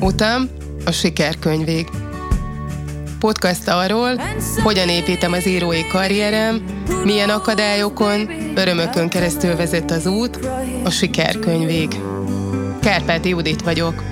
Utam a sikerkönyvég. Podcast arról, hogyan építem az írói karrierem, milyen akadályokon, örömökön keresztül vezet az út, a sikerkönyvég. Kárpáti Judit vagyok.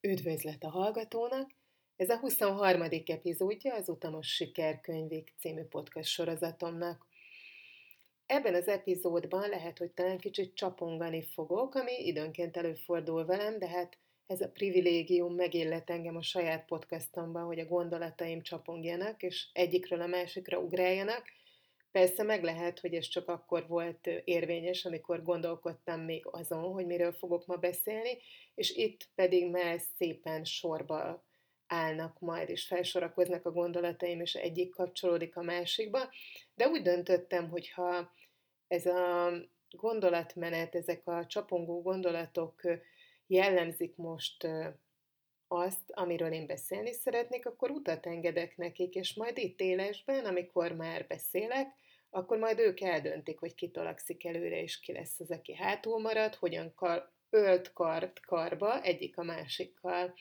Üdvözlet a hallgatónak! Ez a 23. epizódja az Utamos Sikerkönyvég című podcast sorozatomnak. Ebben az epizódban lehet, hogy talán kicsit csapongani fogok, ami időnként előfordul velem, de hát ez a privilégium megillet engem a saját podcastomban, hogy a gondolataim csapongjanak, és egyikről a másikra ugráljanak. Persze meg lehet, hogy ez csak akkor volt érvényes, amikor gondolkodtam még azon, hogy miről fogok ma beszélni, és itt pedig már szépen sorba állnak majd, és felsorakoznak a gondolataim, és egyik kapcsolódik a másikba. De úgy döntöttem, hogy ha ez a gondolatmenet, ezek a csapongó gondolatok jellemzik most azt, amiről én beszélni szeretnék, akkor utat engedek nekik, és majd itt élesben, amikor már beszélek, akkor majd ők eldöntik, hogy ki tolakszik előre, és ki lesz az, aki hátul marad, hogyan kar, ölt kart karba egyik a másikkal.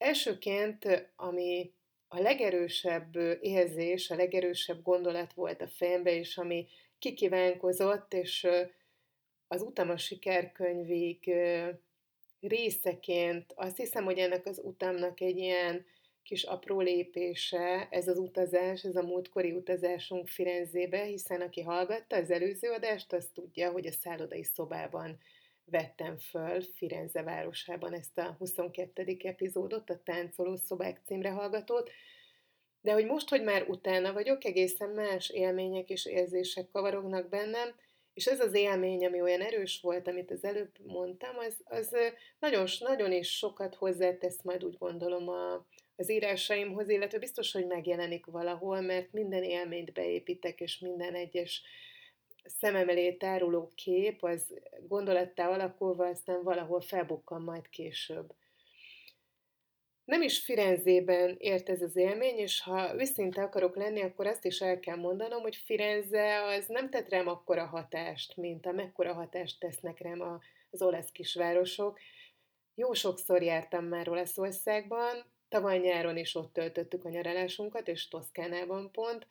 Elsőként, ami a legerősebb érzés, a legerősebb gondolat volt a fejembe, és ami kikívánkozott, és az utam a sikerkönyvig részeként azt hiszem, hogy ennek az utamnak egy ilyen kis apró lépése, ez az utazás, ez a múltkori utazásunk Firenzébe, hiszen aki hallgatta az előző adást, az tudja, hogy a szállodai szobában vettem föl Firenze városában ezt a 22. epizódot, a Táncoló szobák címre hallgatót, de hogy most, hogy már utána vagyok, egészen más élmények és érzések kavarognak bennem, és ez az élmény, ami olyan erős volt, amit az előbb mondtam, az, az nagyon, nagyon is sokat hozzátesz majd úgy gondolom a, az írásaimhoz, illetve biztos, hogy megjelenik valahol, mert minden élményt beépítek, és minden egyes szemem elé táruló kép, az gondolattá alakulva aztán valahol felbukkan majd később. Nem is Firenzében ért ez az élmény, és ha őszinte akarok lenni, akkor azt is el kell mondanom, hogy Firenze az nem tett rám akkora hatást, mint a mekkora hatást tesznek rám az olasz kisvárosok. Jó sokszor jártam már Olaszországban, tavaly nyáron is ott töltöttük a nyaralásunkat, és Toszkánában pont,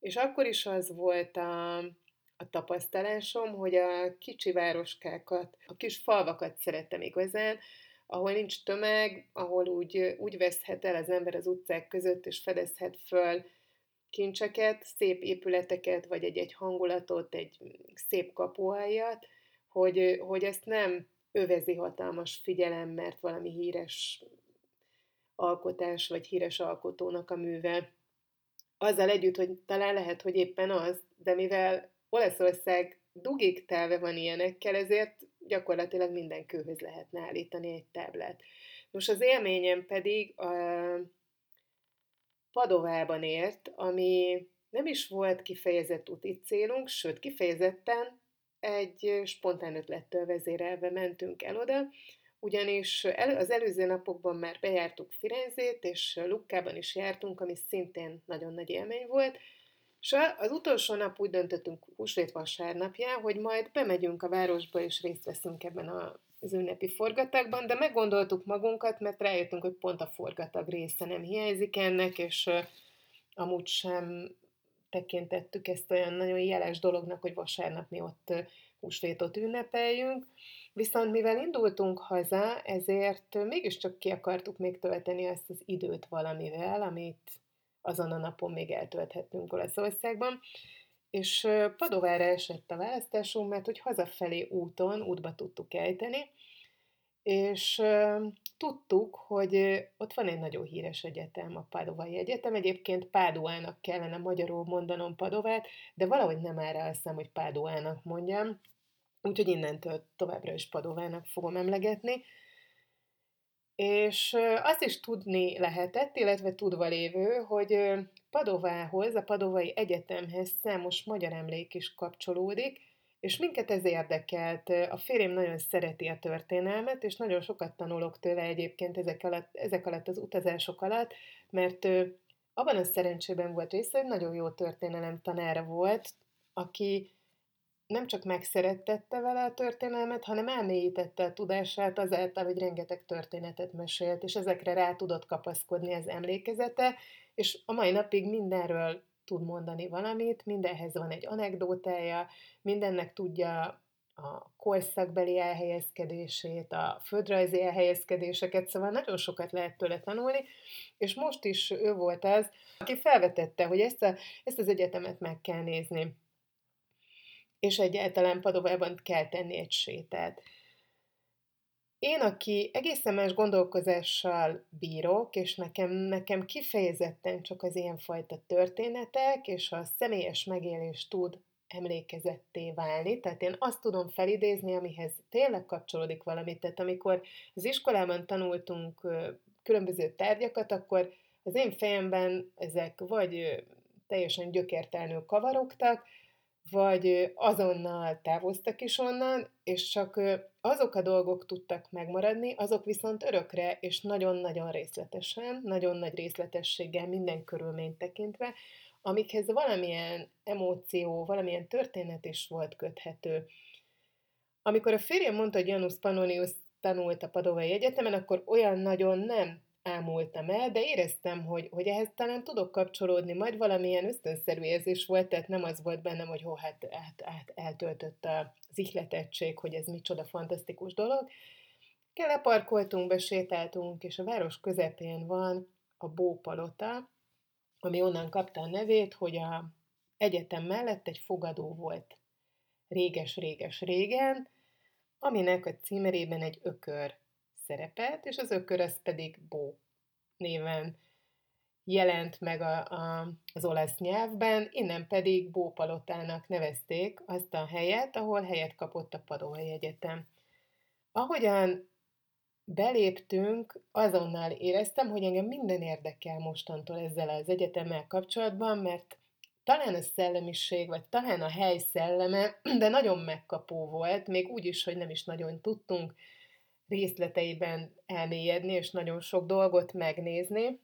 és akkor is az volt a, a tapasztalásom, hogy a kicsi városkákat, a kis falvakat szerettem igazán, ahol nincs tömeg, ahol úgy, úgy veszhet el az ember az utcák között, és fedezhet föl kincseket, szép épületeket, vagy egy-egy hangulatot, egy szép kapuájat, hogy, hogy ezt nem övezi hatalmas figyelem, mert valami híres alkotás, vagy híres alkotónak a műve. Azzal együtt, hogy talán lehet, hogy éppen az, de mivel Olaszország dugik telve van ilyenekkel, ezért gyakorlatilag minden kőhöz lehetne állítani egy táblát. Most az élményem pedig a Padovában ért, ami nem is volt kifejezett úti célunk, sőt kifejezetten egy spontán ötlettől vezérelve mentünk el oda, ugyanis az előző napokban már bejártuk Firenzét, és Lukkában is jártunk, ami szintén nagyon nagy élmény volt, és az utolsó nap úgy döntöttünk húsvét vasárnapján, hogy majd bemegyünk a városba, és részt veszünk ebben az ünnepi forgatagban, de meggondoltuk magunkat, mert rájöttünk, hogy pont a forgatag része nem hiányzik ennek, és amúgy sem tekintettük ezt olyan nagyon jeles dolognak, hogy vasárnap mi ott húsvétot ünnepeljünk. Viszont mivel indultunk haza, ezért mégiscsak ki akartuk még tölteni azt az időt valamivel, amit azon a napon még eltölthettünk Olaszországban. És Padovára esett a választásunk, mert hogy hazafelé úton, útba tudtuk ejteni, és tudtuk, hogy ott van egy nagyon híres egyetem, a Padovai Egyetem. Egyébként Páduának kellene magyarul mondanom Padovát, de valahogy nem rá a hogy Páduának mondjam. Úgyhogy innentől továbbra is Padovának fogom emlegetni. És azt is tudni lehetett, illetve tudva lévő, hogy Padovához, a Padovai Egyetemhez számos magyar emlék is kapcsolódik, és minket ez érdekelt. A férjem nagyon szereti a történelmet, és nagyon sokat tanulok tőle egyébként ezek alatt, ezek alatt az utazások alatt, mert abban a szerencsében volt része, hogy nagyon jó történelem tanára volt, aki nem csak megszerettette vele a történelmet, hanem elmélyítette a tudását azáltal, hogy rengeteg történetet mesélt, és ezekre rá tudott kapaszkodni az emlékezete, és a mai napig mindenről tud mondani valamit, mindenhez van egy anekdótája, mindennek tudja a korszakbeli elhelyezkedését, a földrajzi elhelyezkedéseket, szóval nagyon sokat lehet tőle tanulni, és most is ő volt az, aki felvetette, hogy ezt, a, ezt az egyetemet meg kell nézni, és egyáltalán Padovában kell tenni egy sétát. Én, aki egészen más gondolkozással bírok, és nekem, nekem kifejezetten csak az ilyenfajta történetek és a személyes megélés tud emlékezetté válni, tehát én azt tudom felidézni, amihez tényleg kapcsolódik valamit. Tehát amikor az iskolában tanultunk különböző tárgyakat, akkor az én fejemben ezek vagy teljesen gyökértelnül kavarogtak, vagy azonnal távoztak is onnan, és csak azok a dolgok tudtak megmaradni, azok viszont örökre, és nagyon-nagyon részletesen, nagyon nagy részletességgel minden körülményt tekintve, amikhez valamilyen emóció, valamilyen történet is volt köthető. Amikor a férjem mondta, hogy Janus Pannonius tanult a Padovai Egyetemen, akkor olyan nagyon nem ámultam el, de éreztem, hogy, hogy ehhez talán tudok kapcsolódni, majd valamilyen ösztönszerű érzés volt, tehát nem az volt bennem, hogy hó, hát, hát, hát eltöltött az ihletettség, hogy ez micsoda fantasztikus dolog. Leparkoltunk, besétáltunk, és a város közepén van a Bópalota, ami onnan kapta a nevét, hogy a egyetem mellett egy fogadó volt. Réges-réges-régen, aminek a címerében egy ökör szerepelt, és az ökör az pedig Bó néven jelent meg a, a, az olasz nyelvben, innen pedig Bópalotának nevezték azt a helyet, ahol helyet kapott a Padovai Egyetem. Ahogyan beléptünk, azonnal éreztem, hogy engem minden érdekel mostantól ezzel az egyetemmel kapcsolatban, mert talán a szellemiség, vagy talán a hely szelleme, de nagyon megkapó volt, még úgy is, hogy nem is nagyon tudtunk részleteiben elmélyedni, és nagyon sok dolgot megnézni.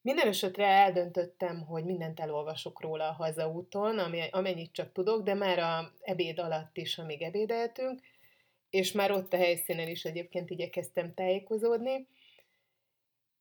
Minden esetre eldöntöttem, hogy mindent elolvasok róla a hazaúton, amennyit csak tudok, de már a ebéd alatt is, amíg ebédeltünk, és már ott a helyszínen is egyébként igyekeztem tájékozódni.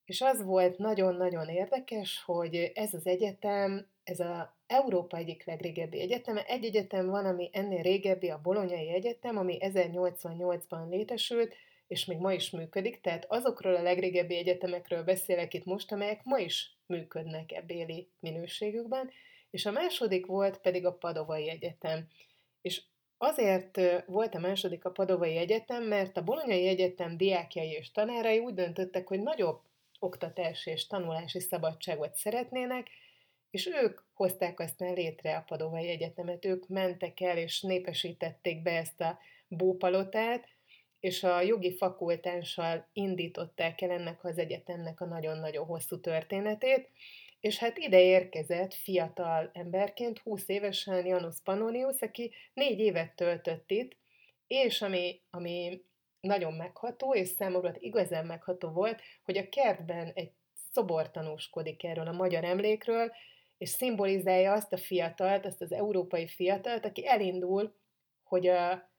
És az volt nagyon-nagyon érdekes, hogy ez az egyetem, ez az Európa egyik legrégebbi egyeteme. Egy egyetem van, ami ennél régebbi, a Bolonyai Egyetem, ami 1088-ban létesült, és még ma is működik, tehát azokról a legrégebbi egyetemekről beszélek itt most, amelyek ma is működnek ebbéli minőségükben, és a második volt pedig a Padovai Egyetem. És Azért volt a második a Padovai Egyetem, mert a Bolonyai Egyetem diákjai és tanárai úgy döntöttek, hogy nagyobb oktatási és tanulási szabadságot szeretnének, és ők hozták aztán létre a Padovai Egyetemet, ők mentek el és népesítették be ezt a bópalotát, és a jogi fakultánssal indították el ennek az egyetemnek a nagyon-nagyon hosszú történetét, és hát ide érkezett fiatal emberként, 20 évesen Janus Pannonius, aki négy évet töltött itt, és ami, ami nagyon megható, és számomra igazán megható volt, hogy a kertben egy szobor tanúskodik erről a magyar emlékről, és szimbolizálja azt a fiatalt, azt az európai fiatalt, aki elindul, hogy a,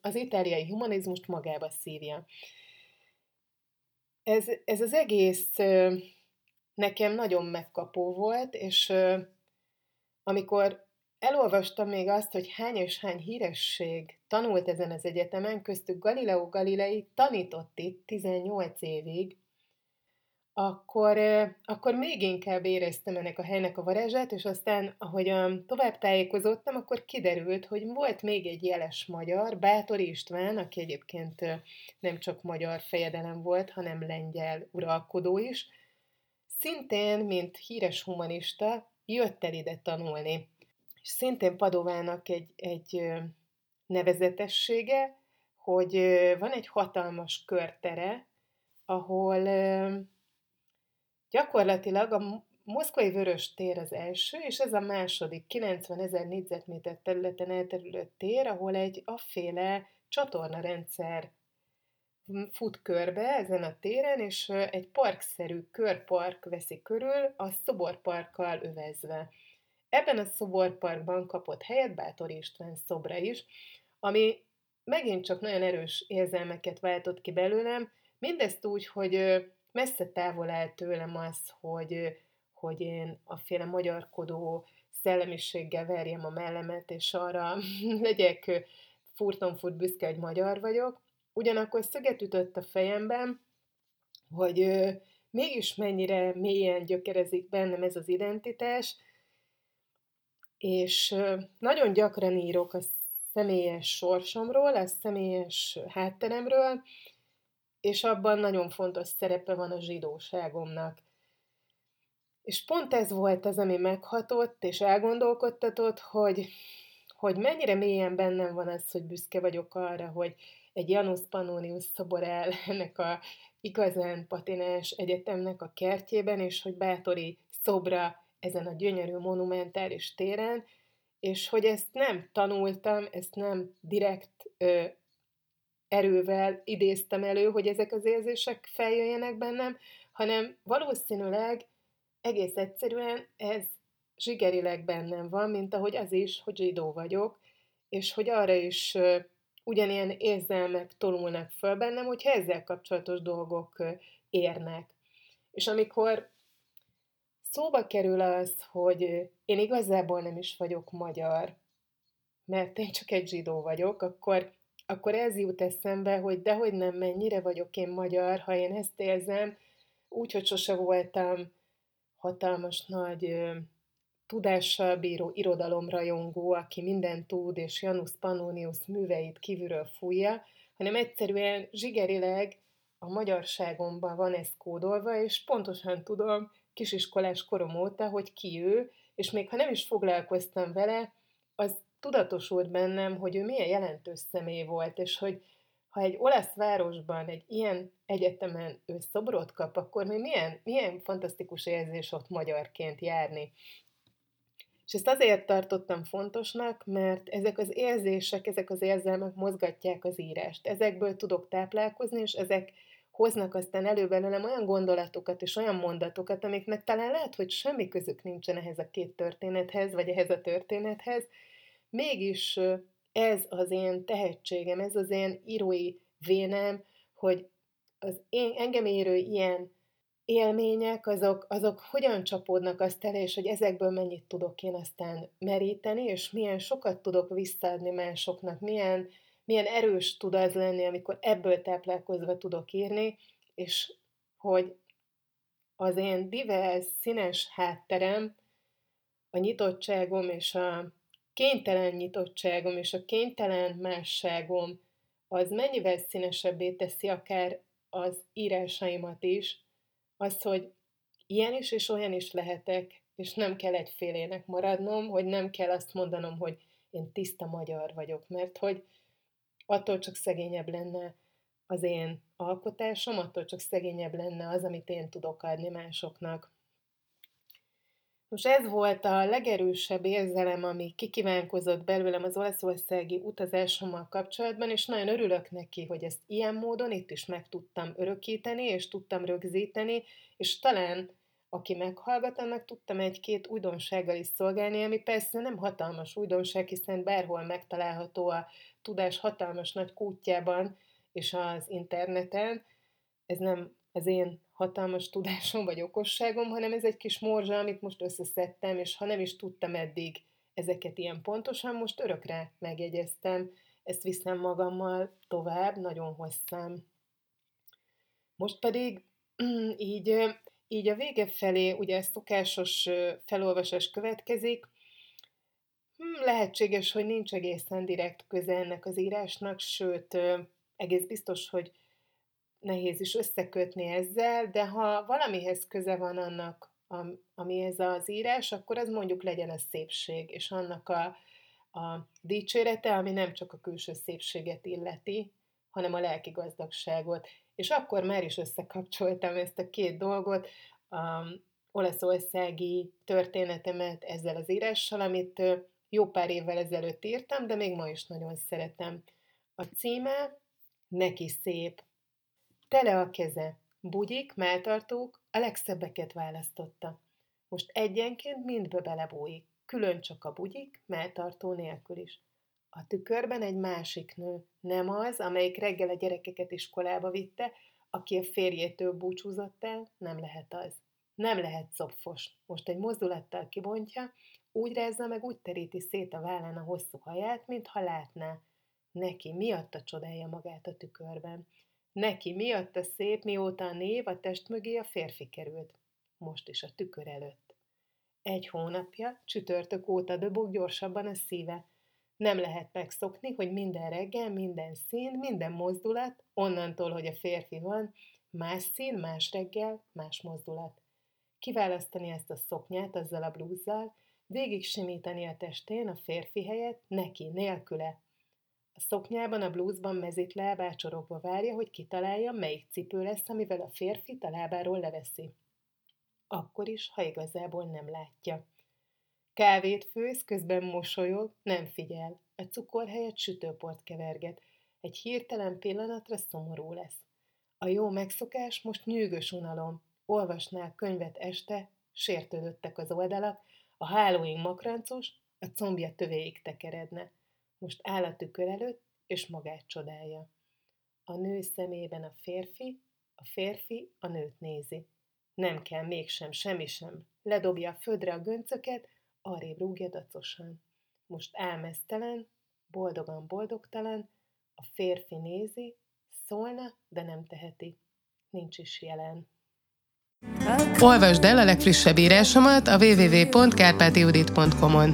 az itáliai humanizmust magába szívja. Ez, ez az egész nekem nagyon megkapó volt, és amikor elolvastam még azt, hogy hány és hány híresség tanult ezen az egyetemen, köztük Galileo Galilei tanított itt 18 évig, akkor, akkor még inkább éreztem ennek a helynek a varázsát, és aztán, ahogyan tovább tájékozottam, akkor kiderült, hogy volt még egy jeles magyar, Bátor István, aki egyébként nem csak magyar fejedelem volt, hanem lengyel uralkodó is, szintén, mint híres humanista, jött el ide tanulni. És szintén Padovának egy, egy nevezetessége, hogy van egy hatalmas körtere, ahol gyakorlatilag a Moszkvai Vörös tér az első, és ez a második 90 ezer négyzetméter területen elterülő tér, ahol egy afféle csatornarendszer fut körbe ezen a téren, és egy parkszerű körpark veszi körül, a szoborparkkal övezve. Ebben a szoborparkban kapott helyet Bátor István szobra is, ami megint csak nagyon erős érzelmeket váltott ki belőlem, mindezt úgy, hogy messze távol áll tőlem az, hogy, hogy én a féle magyarkodó szellemiséggel verjem a mellemet, és arra legyek furton furt büszke, hogy magyar vagyok. Ugyanakkor szöget ütött a fejemben, hogy mégis mennyire mélyen gyökerezik bennem ez az identitás, és nagyon gyakran írok a személyes sorsomról, a személyes hátteremről, és abban nagyon fontos szerepe van a zsidóságomnak. És pont ez volt az, ami meghatott és elgondolkodtatott, hogy, hogy mennyire mélyen bennem van az, hogy büszke vagyok arra, hogy egy Janus Pannonius szobor el ennek a igazán patinás egyetemnek a kertjében, és hogy bátori szobra ezen a gyönyörű monumentális téren, és hogy ezt nem tanultam, ezt nem direkt ö, erővel idéztem elő, hogy ezek az érzések feljöjjenek bennem, hanem valószínűleg egész egyszerűen ez zsigerileg bennem van, mint ahogy az is, hogy zsidó vagyok, és hogy arra is ugyanilyen érzelmek tolulnak föl bennem, hogyha ezzel kapcsolatos dolgok érnek. És amikor szóba kerül az, hogy én igazából nem is vagyok magyar, mert én csak egy zsidó vagyok, akkor, akkor ez jut eszembe, hogy dehogy nem, mennyire vagyok én magyar, ha én ezt érzem, úgy, hogy sose voltam hatalmas nagy ö, tudással bíró irodalomrajongó, aki mindent tud, és Janus Pannonius műveit kívülről fújja, hanem egyszerűen zsigerileg a magyarságomban van ez kódolva, és pontosan tudom, kisiskolás korom óta, hogy ki ő, és még ha nem is foglalkoztam vele, tudatosult bennem, hogy ő milyen jelentős személy volt, és hogy ha egy olasz városban, egy ilyen egyetemen ő szobrot kap, akkor mi milyen, milyen fantasztikus érzés ott magyarként járni. És ezt azért tartottam fontosnak, mert ezek az érzések, ezek az érzelmek mozgatják az írást. Ezekből tudok táplálkozni, és ezek hoznak aztán elő belőlem olyan gondolatokat és olyan mondatokat, amiknek talán lehet, hogy semmi közük nincsen ehhez a két történethez, vagy ehhez a történethez, mégis ez az én tehetségem, ez az én írói vénem, hogy az én, engem érő ilyen élmények, azok, azok hogyan csapódnak azt el, és hogy ezekből mennyit tudok én aztán meríteni, és milyen sokat tudok visszaadni másoknak, milyen milyen erős tud az lenni, amikor ebből táplálkozva tudok írni, és hogy az én divers, színes hátterem, a nyitottságom és a kénytelen nyitottságom és a kénytelen másságom az mennyivel színesebbé teszi akár az írásaimat is, az, hogy ilyen is és olyan is lehetek, és nem kell egyfélének maradnom, hogy nem kell azt mondanom, hogy én tiszta magyar vagyok, mert hogy attól csak szegényebb lenne az én alkotásom, attól csak szegényebb lenne az, amit én tudok adni másoknak. Most ez volt a legerősebb érzelem, ami kikívánkozott belőlem az olaszországi utazásommal kapcsolatban, és nagyon örülök neki, hogy ezt ilyen módon itt is meg tudtam örökíteni, és tudtam rögzíteni, és talán aki meghallgat, annak tudtam egy-két újdonsággal is szolgálni, ami persze nem hatalmas újdonság, hiszen bárhol megtalálható a tudás hatalmas nagy kútjában és az interneten. Ez nem az én hatalmas tudásom vagy okosságom, hanem ez egy kis morzsa, amit most összeszedtem, és ha nem is tudtam eddig ezeket ilyen pontosan, most örökre megjegyeztem, ezt viszem magammal tovább, nagyon hosszám. Most pedig így, így a vége felé ugye szokásos felolvasás következik, Hmm, lehetséges, hogy nincs egészen direkt köze ennek az írásnak, sőt, egész biztos, hogy nehéz is összekötni ezzel, de ha valamihez köze van annak, ami ez az írás, akkor az mondjuk legyen a szépség, és annak a, a dicsérete, ami nem csak a külső szépséget illeti, hanem a lelki gazdagságot. És akkor már is összekapcsoltam ezt a két dolgot, a olaszországi történetemet ezzel az írással, amit jó pár évvel ezelőtt írtam, de még ma is nagyon szeretem. A címe Neki szép. Tele a keze. Bugyik, melltartók, a legszebbeket választotta. Most egyenként mindbe belebújik, külön csak a bugyik, melltartó nélkül is. A tükörben egy másik nő, nem az, amelyik reggel a gyerekeket iskolába vitte, aki a férjétől búcsúzott el, nem lehet az. Nem lehet szopfos. Most egy mozdulattal kibontja, úgy rázza meg, úgy teríti szét a vállán a hosszú haját, mintha látná. Neki miatta csodálja magát a tükörben. Neki miatta szép, mióta a név a test mögé a férfi került. Most is a tükör előtt. Egy hónapja, csütörtök óta dobog gyorsabban a szíve. Nem lehet megszokni, hogy minden reggel, minden szín, minden mozdulat, onnantól, hogy a férfi van, más szín, más reggel, más mozdulat. Kiválasztani ezt a szoknyát azzal a blúzzal, végig simítani a testén a férfi helyet, neki, nélküle. A szoknyában, a blúzban mezitláb ácsorogva várja, hogy kitalálja, melyik cipő lesz, amivel a férfi a lábáról leveszi. Akkor is, ha igazából nem látja. Kávét főz, közben mosolyog, nem figyel. A cukor helyett sütőport keverget. Egy hirtelen pillanatra szomorú lesz. A jó megszokás most nyűgös unalom. Olvasnál könyvet este, sértődöttek az oldalak, a hálóink makrancos, a combja tövéig tekeredne. Most áll a tükör előtt, és magát csodálja. A nő szemében a férfi, a férfi a nőt nézi. Nem kell mégsem, semmi sem. Ledobja a földre a göncöket, arrébb rúgja dacosan. Most álmeztelen, boldogan boldogtalan, a férfi nézi, szólna, de nem teheti. Nincs is jelen. Olvasd el a legfrissebb írásomat a www.kárpátiudit.com-on.